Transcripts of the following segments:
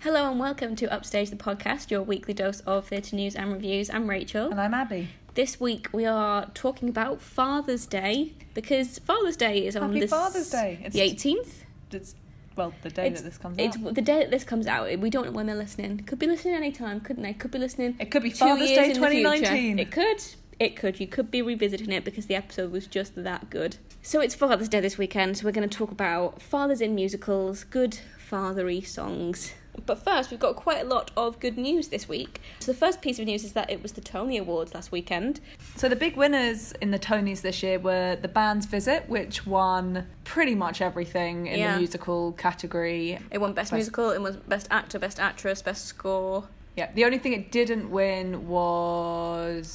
Hello and welcome to Upstage the podcast, your weekly dose of theatre news and reviews. I'm Rachel. And I'm Abby. This week we are talking about Father's Day because Father's Day is on Happy this Father's Day. It's the 18th. It's well, the day It's- that this comes It's out. the day that this comes out. We don't know when they're listening. Could be listening anytime, couldn't they? Could be listening. It could be Father's Day in the future. 2019. It could. It could. You could be revisiting it because the episode was just that good. So it's Father's Day this weekend. So we're going to talk about fathers in musicals, good fathery songs. But first, we've got quite a lot of good news this week. So the first piece of news is that it was the Tony Awards last weekend. So the big winners in the Tonys this year were The Band's Visit, which won pretty much everything in Yeah. the musical category. It won Best Best- Musical, it won Best Actor, Best Actress, Best Score. Yeah, the only thing it didn't win was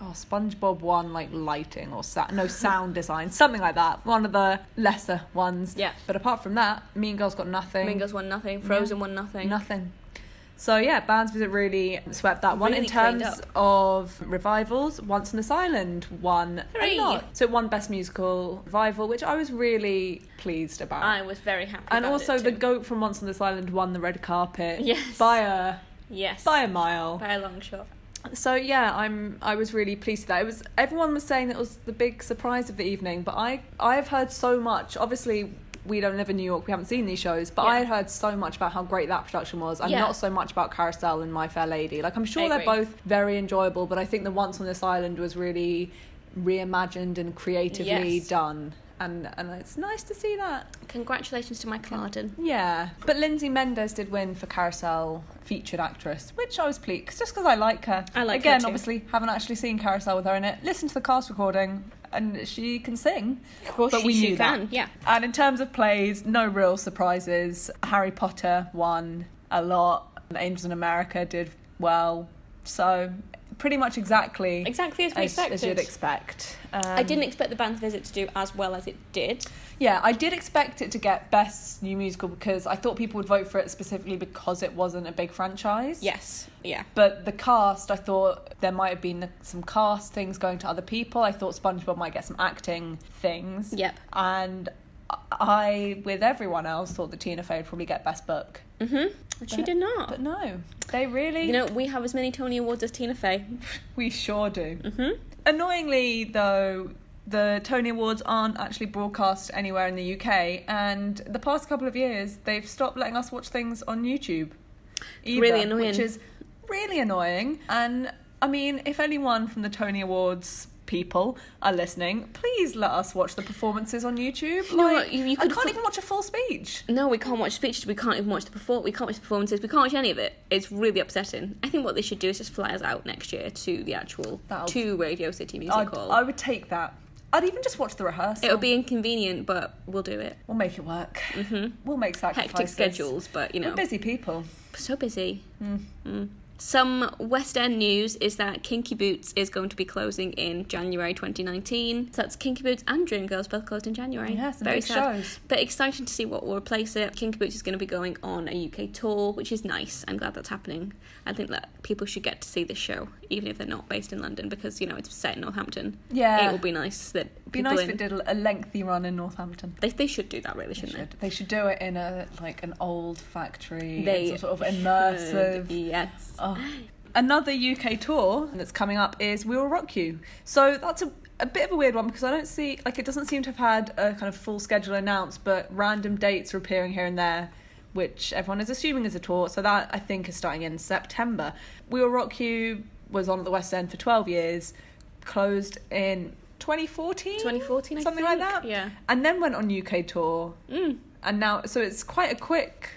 oh, SpongeBob won like lighting or sa- no sound design, something like that. One of the lesser ones. Yeah. But apart from that, Mean Girls got nothing. Mean Girls won nothing, Frozen won nothing. Nothing. So yeah, Band's Visit really swept that one. Really in terms of revivals, Once on This Island won Hooray. a lot. So it won Best Musical Revival, which I was really pleased about. I was very happy. and also the goat from Once on This Island won the red carpet Yes. by a yes by a mile. by a long shot. So yeah, I'm I was really pleased with that. It was everyone was saying that it was the big surprise of the evening, but I I've heard so much. Obviously, we don't live in New York, we haven't seen these shows, but Yeah. I had heard so much about how great that production was, and Yeah. not so much about Carousel and My Fair Lady. Like I'm sure I they're both very enjoyable, but I think the Once on This Island was really reimagined and creatively Yes. done, and and it's nice to see that. Congratulations to Michael Arden. Yeah, but Lindsay Mendez did win for Carousel featured actress, which I was pleased just because I like her. I like her Again, too. obviously, haven't actually seen Carousel with her in it. Listen to the cast recording, and she can sing. Of course, But she, we she knew that. can. Yeah. And in terms of plays, no real surprises. Harry Potter won a lot. Angels in America did well. So pretty much exactly Exactly as we as, expected. as you'd expect. Um, I didn't expect the band's visit to do as well as it did. Yeah, I did expect it to get best new musical because I thought people would vote for it specifically because it wasn't a big franchise. Yes. Yeah. But the cast, I thought there might have been some cast things going to other people. I thought SpongeBob might get some acting things. Yep. And I, with everyone else, thought that Tina Fey would probably get best book. Mhm. But she did not. But no, they really. you know, we have as many Tony Awards as Tina Fey. we sure do. Mhm. Annoyingly, though, the Tony Awards aren't actually broadcast anywhere in the UK, and the past couple of years they've stopped letting us watch things on YouTube. Either, Really annoying. Which is really annoying. And I mean, if anyone from the Tony Awards people are listening, please let us watch the performances on YouTube. You like, you- you I can't fu- even watch a full speech. No, we can't watch speeches. We can't even watch the perform. We can't watch the performances. We can't watch any of it. It's really upsetting. I think what they should do is just fly us out next year to the actual That'll- to Radio City Music I'd, Hall. I would take that. I'd even just watch the rehearsal. It'll be inconvenient, but we'll do it. We'll make it work. hmm We'll make sacrifices. Hectic schedules, but you know, We're busy people. so busy. Mm. Mm. Some West End news is that Kinky Boots is going to be closing in January 2019. So that's Kinky Boots and Dreamgirls both closed in January. Yes, Very sad. shows. But exciting to see what will replace it. Kinky Boots is going to be going on a UK tour, which is nice. I'm glad that's happening. I think that people should get to see this show, even if they're not based in London, because you know it's set in Northampton. Yeah. It will be nice that It'd be nice in, if it did a lengthy run in Northampton. They, they should do that, really, They shouldn't they? should. They should do it in a like an old factory. They sort of should, immersive. Yes. Oh. Another UK tour that's coming up is We Will Rock You. So that's a, a bit of a weird one because I don't see like it doesn't seem to have had a kind of full schedule announced, but random dates are appearing here and there, which everyone is assuming is a tour. So that I think is starting in September. We Will Rock You was on at the West End for twelve years, closed in 2014, 2014, I something like that, Yeah. and then went on UK tour, Mm. and now so it's quite a quick.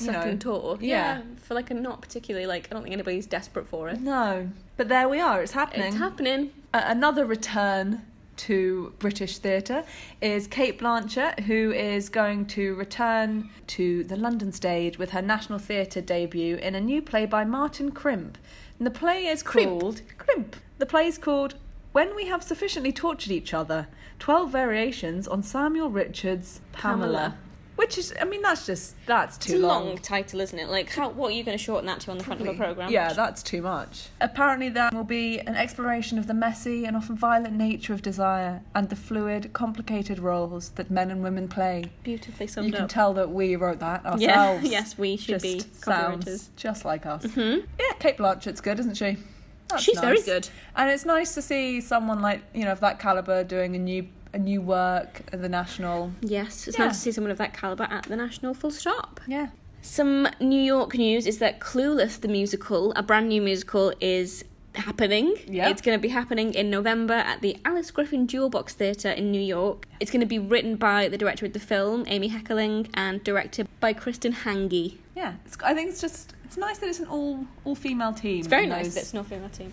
You know, second tour. yeah. Yeah. For like a not particularly like I don't think anybody's desperate for it. No, but there we are. It's happening. It's happening. A- another return to British theatre is Cate Blanchett, who is going to return to the London stage with her National Theatre debut in a new play by Martin Crimp. And the play is Crimp. called Crimp. The play is called When We Have Sufficiently Tortured Each Other: Twelve Variations on Samuel Richards' Pamela. Pamela. Which is, I mean, that's just that's It's too a long title, isn't it? Like, how what are you going to shorten that to on the front of a program? Yeah, that's too much. Apparently, that will be an exploration of the messy and often violent nature of desire and the fluid, complicated roles that men and women play. beautifully summed you can up. tell that we wrote that yeah, ourselves. yes, we should just be sounds just like us. hmm Yeah, Cate Blanchett's good, isn't she? That's She's very good. and it's nice to see someone like you know of that caliber doing a new a new work at the National. Yes, it's Yeah. nice to see someone of that caliber at the National. Full stop. Yeah, Some New York news is that Clueless, the musical, a brand new musical, is happening. Yeah. It's going to be happening in November at the Alice Griffin Jewel Box Theatre in New York. It's going to be written by the director of the film, Amy Heckerling, and directed by Kristin Hanggi. yeah. It's, I think it's just it's nice that it's an all all female team. It's very nice those- that it's not a female team.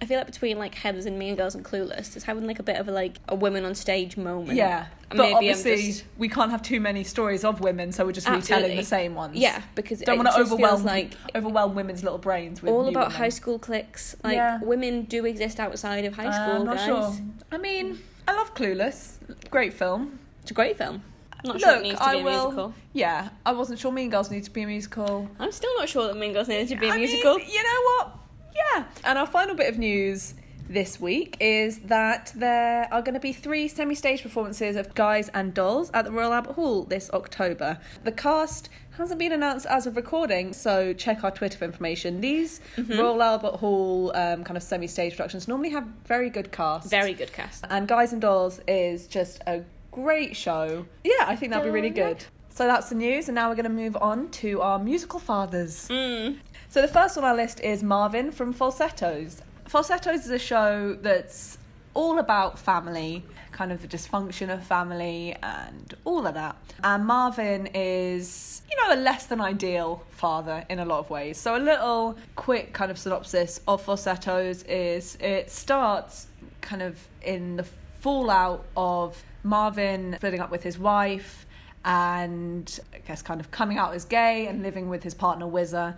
I feel like between like Heathers and Mean Girls and Clueless, it's having like a bit of a like a women on stage moment. Yeah, but Maybe obviously just- we can't have too many stories of women, so we're just retelling the same ones. Yeah, because don't want to overwhelm like overwhelm women's little brains with all about women. high school cliques. Like Yeah. women do exist outside of high Uh, school, I'm not guys. sure. I mean, I love Clueless. Great film. It's a great film. I'm not sure it Look, needs to I be a will. musical. Yeah, I wasn't sure Mean Girls needed to be a musical. I'm still not sure that Mean Girls needed to be a I mean, musical. you know what? Yeah. And our final bit of news this week is that there are going to be three semi stage performances of Guys and Dolls at the Royal Albert Hall this October. The cast hasn't been announced as of recording, so check our Twitter for information. These Mm-hmm. Royal Albert Hall um, kind of semi stage productions normally have very good casts. Very good cast. And Guys and Dolls is just a great show. Yeah, I think that'll be really good. So that's the news, and now we're going to move on to our musical fathers. Mm. So the first on our list is Marvin from Falsettos. Falsettos is a show that's all about family, kind of the dysfunction of family and all of that. And Marvin is, you know, a less than ideal father in a lot of ways. So a little quick kind of synopsis of Falsettos is it starts kind of in the fallout of Marvin splitting up with his wife and I guess kind of coming out as gay and living with his partner Whizzer.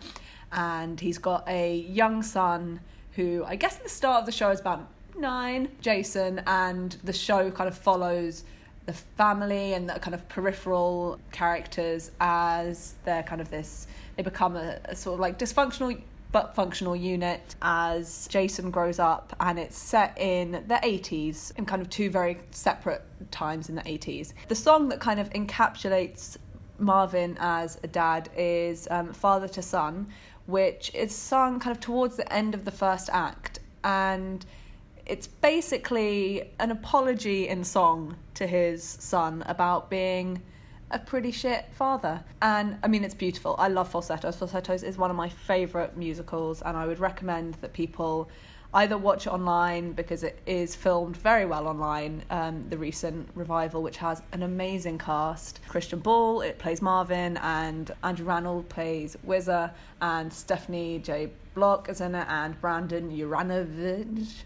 And he's got a young son who I guess at the start of the show is about nine, Jason, and the show kind of follows the family and the kind of peripheral characters as they're kind of this they become a, a sort of like dysfunctional but functional unit as Jason grows up and it's set in the 80s in kind of two very separate times in the 80s. The song that kind of encapsulates Marvin as a dad is um, Father to Son, which is sung kind of towards the end of the first act and it's basically an apology in song to his son about being a pretty shit father. And I mean, it's beautiful. I love Falsettos. Falsettos is one of my favourite musicals, and I would recommend that people either watch it online because it is filmed very well online. Um, the recent revival, which has an amazing cast Christian Borle, it plays Marvin, and Andrew Rannells plays Whizzer, and Stephanie J. Block is in it, and Brandon Uranowitz.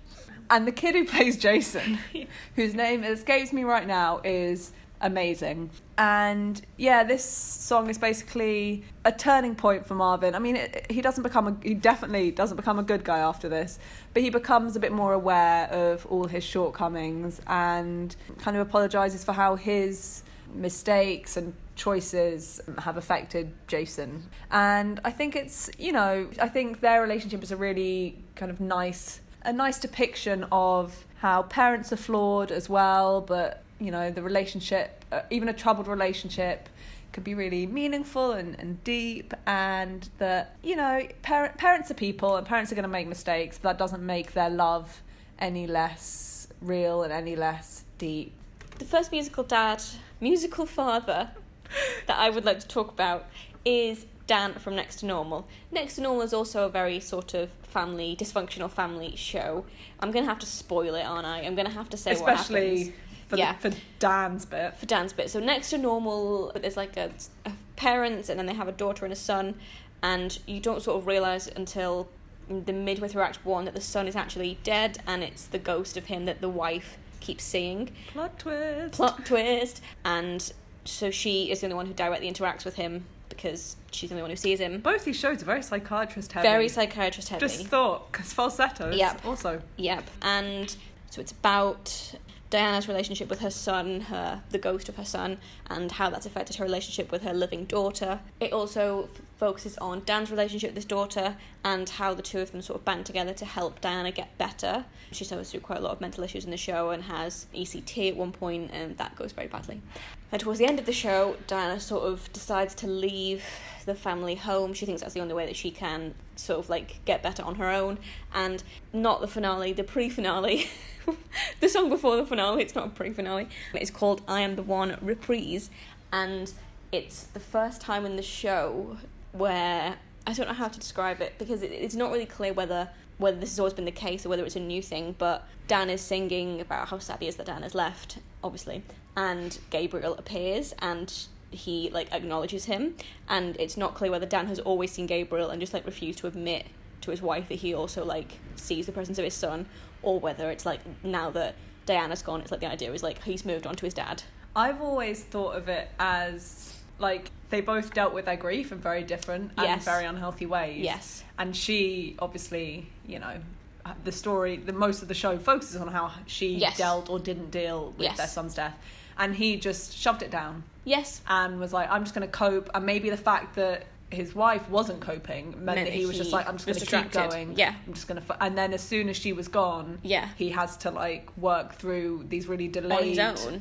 And the kid who plays Jason, whose name escapes me right now, is amazing. And yeah, this song is basically a turning point for Marvin. I mean, it, he doesn't become a, he definitely doesn't become a good guy after this, but he becomes a bit more aware of all his shortcomings and kind of apologizes for how his mistakes and choices have affected Jason. And I think it's, you know, I think their relationship is a really kind of nice a nice depiction of how parents are flawed as well, but you know, the relationship, uh, even a troubled relationship, could be really meaningful and, and deep, and that, you know, parent, parents are people and parents are going to make mistakes, but that doesn't make their love any less real and any less deep. The first musical dad, musical father that I would like to talk about is Dan from Next to Normal. Next to Normal is also a very sort of family, dysfunctional family show. I'm going to have to spoil it, aren't I? I'm going to have to say what happens. For, Yeah. the, for Dan's bit. for Dan's bit. So next to normal, there's like a, a parents, and then they have a daughter and a son, and you don't sort of realize until the midway through Act One that the son is actually dead, and it's the ghost of him that the wife keeps seeing. Plot twist. Plot twist, and so she is the only one who directly interacts with him because she's the only one who sees him. Both these shows are very psychiatrist heavy. Very psychiatrist heavy. Just thought, because falsettos Yep. also. Yep. And so it's about Diana's relationship with her son, her the ghost of her son, and how that's affected her relationship with her living daughter. It also focuses on Dan's relationship with his daughter and how the two of them sort of band together to help Diana get better. She suffers through quite a lot of mental issues in the show and has ECT at one point, and that goes very badly. And towards the end of the show, Diana sort of decides to leave the family home. She thinks that's the only way that she can sort of like get better on her own. And not the finale, the pre finale. the song before the finale, it's not a pre finale. It's called I Am the One Reprise. And it's the first time in the show where I don't know how to describe it because it, it's not really clear whether whether this has always been the case or whether it's a new thing, but Dan is singing about how sad he is that Dan has left, obviously, and Gabriel appears and he like acknowledges him, and it's not clear whether Dan has always seen Gabriel and just like refused to admit to his wife that he also like sees the presence of his son, or whether it's like now that Diana's gone, it's like the idea is like he's moved on to his dad. I've always thought of it as like they both dealt with their grief in very different and Yes. very unhealthy ways. Yes. And she obviously, you know, the story, the most of the show focuses on how she Yes. dealt or didn't deal with Yes. their son's death. And he just shoved it down Yes. and was like, I'm just going to cope. And maybe the fact that his wife wasn't coping meant, Meant that he that was just like, I'm just going to keep going. Yeah. I'm just going to. And then as soon as she was gone, Yeah. he has to like work through these really delayed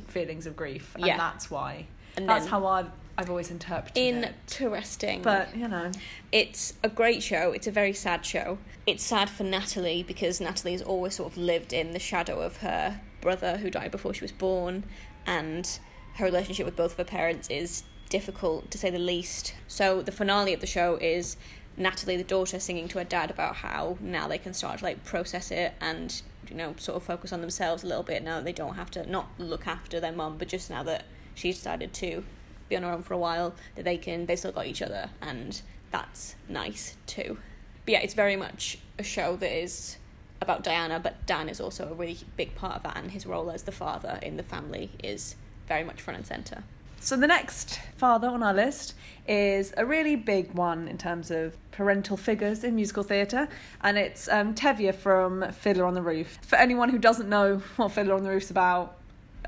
feelings of grief. And Yeah. that's why. And that's then- how I've, I've always interpreted it. Interesting. But, you know. It's a great show. It's a very sad show. It's sad for Natalie because Natalie has always sort of lived in the shadow of her brother who died before she was born, and her relationship with both of her parents is difficult to say the least. So the finale of the show is Natalie, the daughter, singing to her dad about how now they can start to like process it and you know sort of focus on themselves a little bit now that they don't have to not look after their mum, but just now that she's decided to be on her own for a while, that they can they still got each other, and that's nice too. But yeah, it's very much a show that is about Diana, but Dan is also a really big part of that, and his role as the father in the family is very much front and center. So the next father on our list is a really big one in terms of parental figures in musical theatre, and it's um, Tevye from Fiddler on the Roof. For anyone who doesn't know what Fiddler on the Roof's about,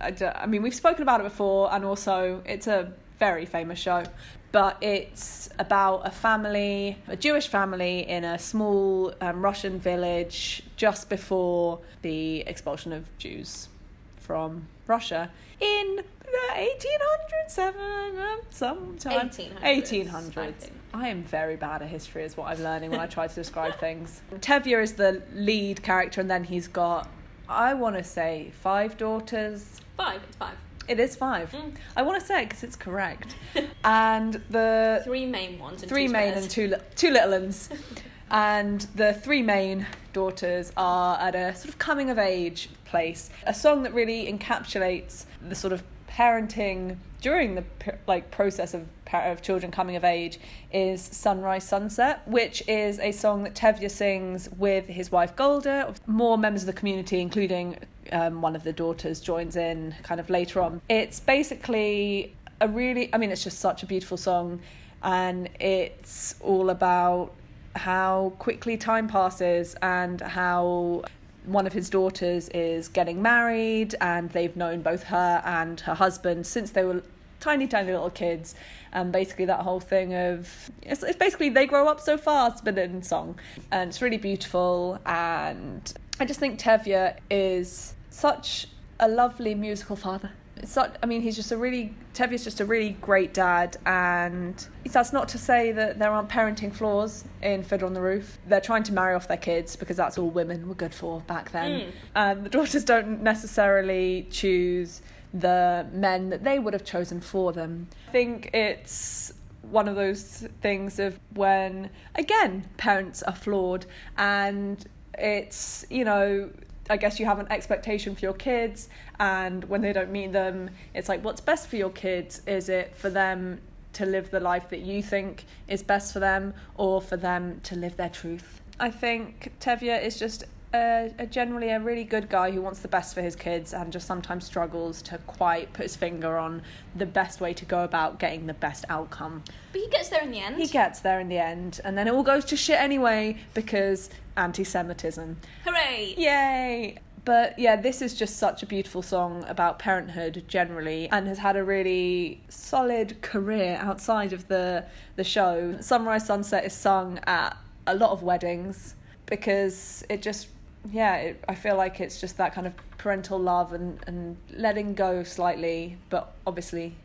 I mean we've spoken about it before, and also it's a very famous show. But it's about a family, a Jewish family in a small um, Russian village just before the expulsion of Jews from Russia in the 1800s, um, sometime 1800s, 1800s. I. I am very bad at history, is what I'm learning when I try to describe things. Tevye is the lead character, and then he's got, I want to say, five daughters. Five, it's five. It is five. Mm. I want to say it because it's correct. and the Three main ones and three main spares. and two li- two little ones. and the three main daughters are at a sort of coming of age place. A song that really encapsulates the sort of parenting during the like process of of children coming of age is Sunrise Sunset, which is a song that Tevye sings with his wife Golde. More members of the community, including um, one of the daughters, joins in kind of later on. It's basically a really, I mean, it's just such a beautiful song, and it's all about how quickly time passes and how one of his daughters is getting married and they've known both her and her husband since they were tiny tiny little kids and basically that whole thing of it's, it's basically they grow up so fast but in song and it's really beautiful and i just think tevye is such a lovely musical father it's such, I mean, he's just a really Tevye's just a really great dad, and that's not to say that there aren't parenting flaws in Fiddler on the Roof. They're trying to marry off their kids because that's all women were good for back then, Mm. and the daughters don't necessarily choose the men that they would have chosen for them. I think it's one of those things of when again parents are flawed and it's you know I guess you have an expectation for your kids, and when they don't meet them, it's like, what's best for your kids? Is it for them to live the life that you think is best for them, or for them to live their truth? I think Tevye is just a, a generally a really good guy who wants the best for his kids and just sometimes struggles to quite put his finger on the best way to go about getting the best outcome. But he gets there in the end. He gets there in the end, and then it all goes to shit anyway because anti Semitism. Hooray! Yay! But yeah, this is just such a beautiful song about parenthood generally and has had a really solid career outside of the the show. Sunrise Sunset is sung at a lot of weddings because it just yeah, it, I feel like it's just that kind of parental love and, and letting go slightly, but obviously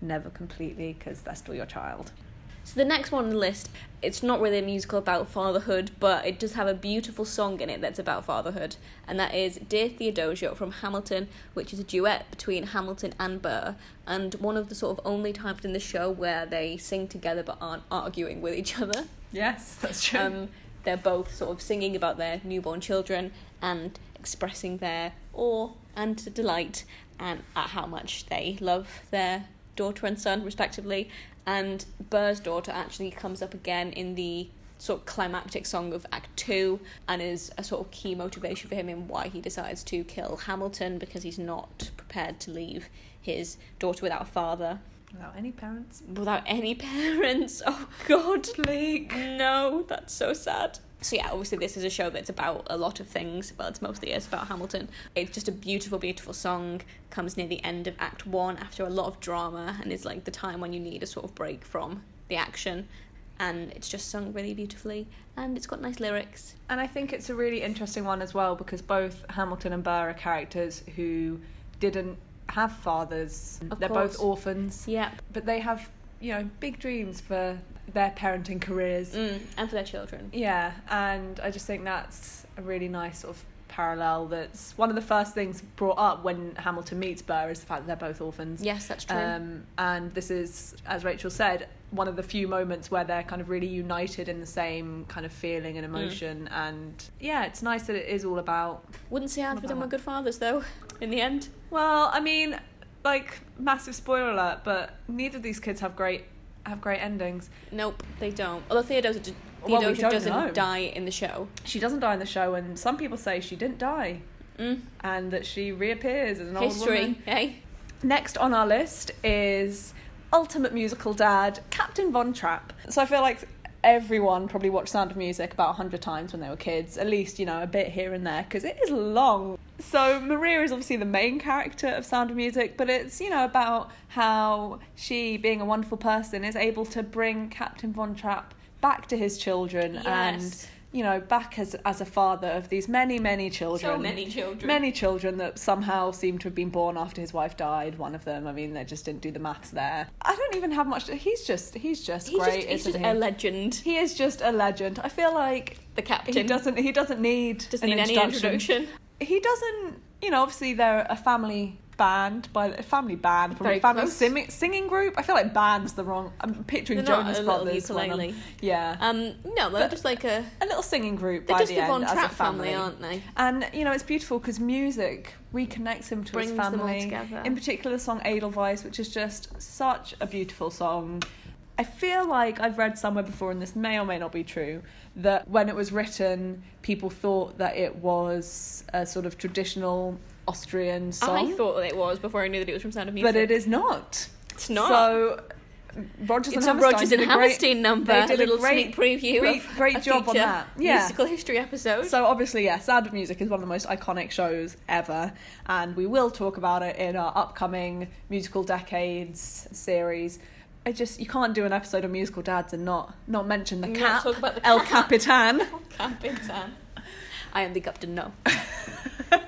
never completely because they're still your child. So the next one on the list, it's not really a musical about fatherhood, but it does have a beautiful song in it that's about fatherhood, and that is Dear Theodosia from Hamilton, which is a duet between Hamilton and Burr, and one of the sort of only times in the show where they sing together but aren't arguing with each other. Yes, that's true. Um, they're both sort of singing about their newborn children and expressing their awe and delight and at how much they love their daughter and son, respectively. And Burr's daughter actually comes up again in the sort of climactic song of Act Two and is a sort of key motivation for him in why he decides to kill Hamilton because he's not prepared to leave his daughter without a father. Without any parents. Without any parents. Oh God. Bleak. No, that's so sad. So yeah, obviously this is a show that's about a lot of things. Well, it's mostly it's about Hamilton. It's just a beautiful, beautiful song. Comes near the end of Act One after a lot of drama, and is like the time when you need a sort of break from the action. And it's just sung really beautifully, and it's got nice lyrics. And I think it's a really interesting one as well because both Hamilton and Burr are characters who didn't have fathers. Of They're course. both orphans. Yeah, But they have, you know, big dreams for their parenting careers. mm, and for their children. Yeah, and I just think that's a really nice sort of parallel. That's one of the first things brought up when Hamilton meets Burr is the fact that they're both orphans. Yes, that's true. Um, and this is, as Rachel said, one of the few moments where they're kind of really united in the same kind of feeling Mm. and emotion. And yeah, it's nice that it is all about. Wouldn't say either of them were good fathers though. In the end, Well, I mean, like massive spoiler alert, but neither of these kids have great have great endings. nope, they don't. Although Theodosia, d- Well, we Theodosia doesn't know. die in the show. She doesn't die in the show, and some people say she didn't die. Mm. and that she reappears as an old History, woman. eh? Next on our list is ultimate musical dad, Captain Von Trapp. So I feel like everyone probably watched Sound of Music about 100 times when they were kids, at least, you know, a bit here and there, because it is long. So Maria is obviously the main character of Sound of Music, but it's, you know, about how she, being a wonderful person, is able to bring Captain Von Trapp back to his children and you know back as as a father of these many many children So many children. many children that somehow seem to have been born after his wife died. One of them, I mean, they just didn't do the maths there. I don't even have much. He's just, he's just He's great, just, he's just he? a legend. he is just a legend. I feel like The captain he doesn't, he doesn't need doesn't need any introduction. He doesn't, you know. Obviously, they're a family band by a family band, probably Very family singing, group. I feel like band's the wrong. I'm picturing They're Jonas a Brothers. ukulele. Yeah, Um, no, they're But- just like a. a little singing group They're by just the the end as a family. family, aren't they? And you know, it's beautiful because music reconnects him to Brings his them all family. together. In particular, the song Edelweiss, which is just such a beautiful song. I feel like I've read somewhere before, and this may or may not be true, that when it was written, people thought that it was a sort of traditional Austrian song. I thought it was before I knew that it was from Sound of Music. but it is not. It's not. So, Rodgers it's and a Hammerstein Rodgers and Hammerstein number. they did a little great- sneak preview great- of great a job on that. Yeah. musical history episode. So obviously, yeah, Sound of Music is one of the most iconic shows ever, and we will talk about it in our upcoming musical decades series. I just you can't do an episode of musical dads and not not mention the cap, talk about the El cap. Capitan. El Capitan. I am the captain. No.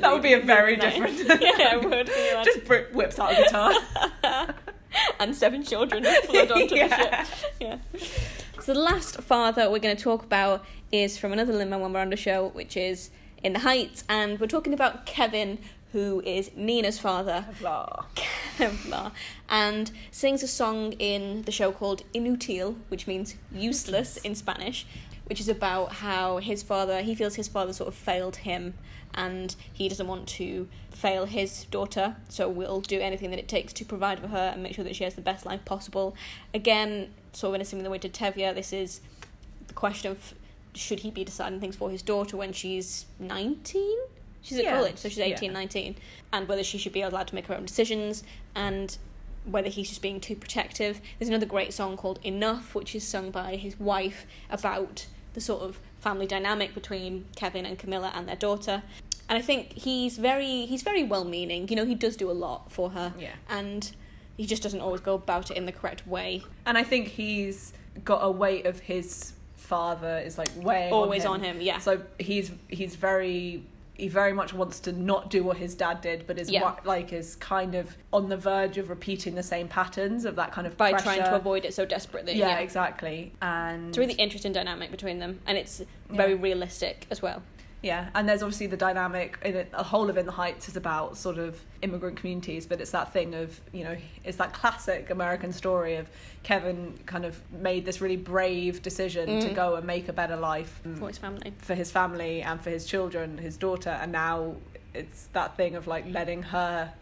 That would be a very Nice. different. yeah, it would. You just Brit whips out a guitar. and seven children flood onto Yeah. the ship. Yeah. So the last father we're going to talk about is from another Lin Manuel Miranda show, which is In the Heights, and we're talking about Kevin, who is Nina's father, Blah. And sings a song in the show called Inutil, which means useless in Spanish, which is about how his father, he feels his father sort of failed him and he doesn't want to fail his daughter, so will do anything that it takes to provide for her and make sure that she has the best life possible. Again, sort of in a similar way to Tevye, this is the question of should he be deciding things for his daughter when she's 19? She's at Yeah. college, so she's 18, Yeah. 19, and whether she should be allowed to make her own decisions and whether he's just being too protective. There's another great song called Enough, which is sung by his wife about the sort of family dynamic between Kevin and Camila and their daughter. And I think he's very he's very well meaning. You know, he does do a lot for her. Yeah. And he just doesn't always go about it in the correct way. And I think he's got a weight of his father is like weighing Always on on him, yeah. So he's he's very he very much wants to not do what his dad did, but is Yeah. like is kind of on the verge of repeating the same patterns of that kind of By pressure. trying to avoid it so desperately. Yeah, exactly. And It's a really interesting dynamic between them, and it's very Yeah. realistic as well. Yeah, and there's obviously the dynamic in it. The whole of In the Heights is about sort of immigrant communities, but it's that thing of you know, it's that classic American story of Kevin kind of made this really brave decision to Mm. go and make a better life For his family. for his family and for his children, his daughter, and now it's that thing of like letting her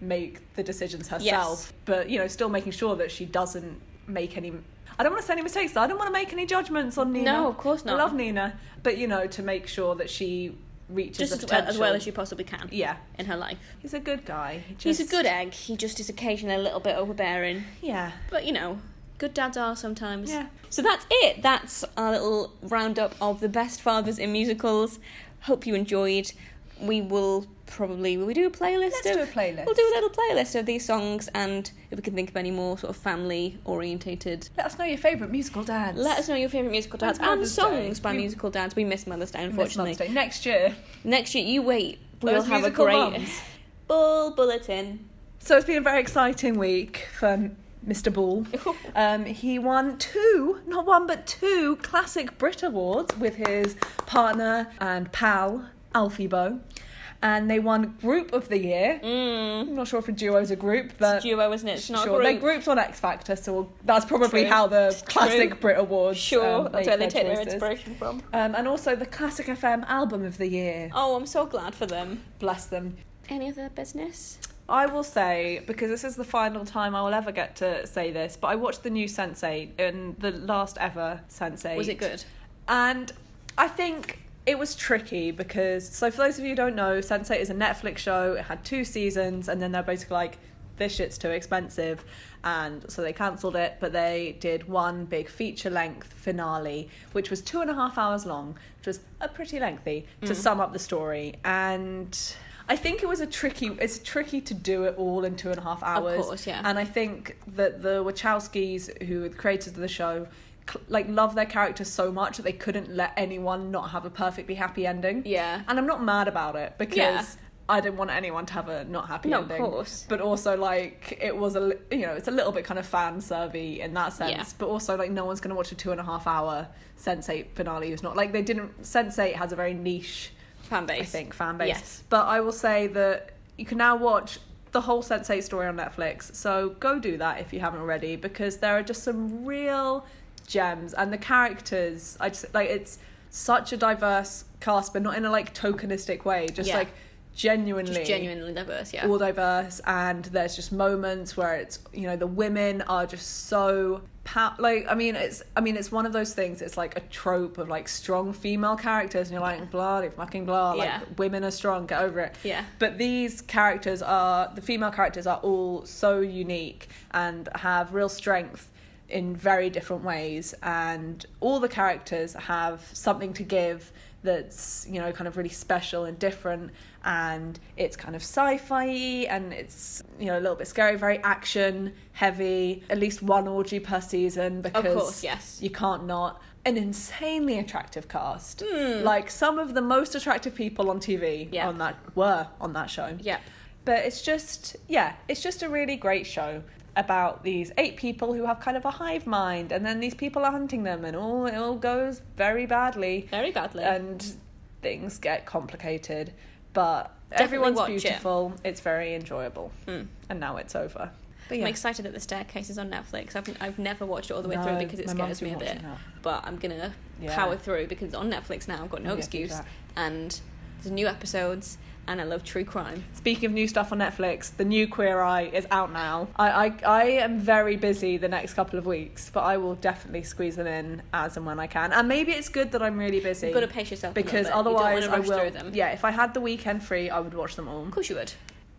make the decisions herself, but you know, still making sure that she doesn't make any. I don't want to say any mistakes. I don't want to make any judgments on Nina. No, of course not. I love Nina, but you know, to make sure that she reaches Just the as well, as well as you possibly can Yeah, in her life. he's a good guy. He He's a good egg. He just is occasionally a little bit overbearing. Yeah, But you know, good dads are sometimes. Yeah. So that's it. That's our little roundup of the best fathers in musicals. Hope you enjoyed. We will probably will we do a playlist? Let's of, do a playlist. We'll do a little playlist of these songs, and if we can think of any more sort of family orientated. let us know your favourite musical dance. Let us know your favourite musical dads and songs Day? by We- musical dads. We miss Mother's Day, unfortunately. Mother's Day. next year. Next year, you wait. We'll have a great mums. bull bulletin. So it's been a very exciting week for Mr. Ball. Um, he won two, not one but two classic Brit Awards with his partner and pal Alfie Boe, and they won Group of the Year. Mm. I'm not sure if a duo is a group, but It's a duo, isn't it? It's not sure a they're groups on X Factor, so that's probably True. how the True. classic Brit Awards. Sure, um, that's where they take their inspiration from. Um, and also the Classic FM Album of the Year. Oh, I'm so glad for them. Bless them. Any other business? I will say, because this is the final time I will ever get to say this, but I watched the new Sense8 in the last ever Sense8. Was it good? And I think it was tricky because, so for those of you who don't know, Sense8 is a Netflix show. It had two seasons, and then they're basically like, this shit's too expensive. And so they cancelled it, but they did one big feature length finale, which was two and a half hours long, which was a pretty lengthy to mm. sum up the story. And I think it was a tricky, it's tricky to do it all in two and a half hours. Of course, yeah. And I think that the Wachowskis, who are the creators of the show, like love their characters so much that they couldn't let anyone not have a perfectly happy ending. Yeah. And I'm not mad about it because Yeah. I didn't want anyone to have a not happy No, of ending. course. But also like it was a you know it's a little bit kind of fan servy in that sense. Yeah. But also like no one's gonna watch a two and a half hour Sense8 finale who's not like they didn't Sense8 has a very niche Fan base. I think fan base. Yes. But I will say that you can now watch the whole Sense8 story on Netflix. So go do that if you haven't already because there are just some real gems and the characters I just like it's such a diverse cast but not in a like tokenistic way just Yeah. like genuinely Just genuinely diverse, yeah. all diverse and there's just moments where it's you know the women are just so pow- like i mean it's i mean it's one of those things it's like a trope of like strong female characters and you're like blah they fucking blah like Yeah. women are strong get over it Yeah. but these characters are the female characters are all so unique and have real strength in very different ways and all the characters have something to give that's you know kind of really special and different and it's kind of sci-fi and it's you know a little bit scary very action heavy at least one orgy per season because course, yes. you can't not an insanely attractive cast Hmm. like some of the most attractive people on tv Yeah. on that were on that show Yep. but it's just yeah it's just a really great show about these eight people who have kind of a hive mind and then these people are hunting them and all it all goes very badly Very badly. and things get complicated but Definitely everyone's watch it. beautiful it's very enjoyable Mm. and now it's over but I'm excited that the staircase is on Netflix. I've I've never watched it all the way through because it scares me a bit. But I'm gonna Yeah. power through because it's on Netflix now. I've got no Yeah, excuse. And there's new episodes and I love true crime. Speaking of new stuff on Netflix, the new Queer Eye is out now. I, I, I am very busy the next couple of weeks, but I will definitely squeeze them in as and when I can. And maybe it's good that I'm really busy. You've got to pace yourself because. Otherwise I will. Yeah, if I had the weekend free, I would watch them all. Of course you would.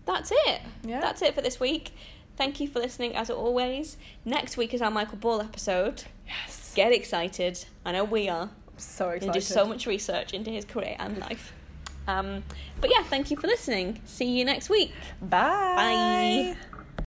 That's it. Yeah. That's it for this week. Thank you for listening as always. Next week is our Michael Ball episode. Yes. Get excited. I know we are. So and excited. do so much research into his career and life. Um, but yeah, thank you for listening. See you next week. Bye. Bye.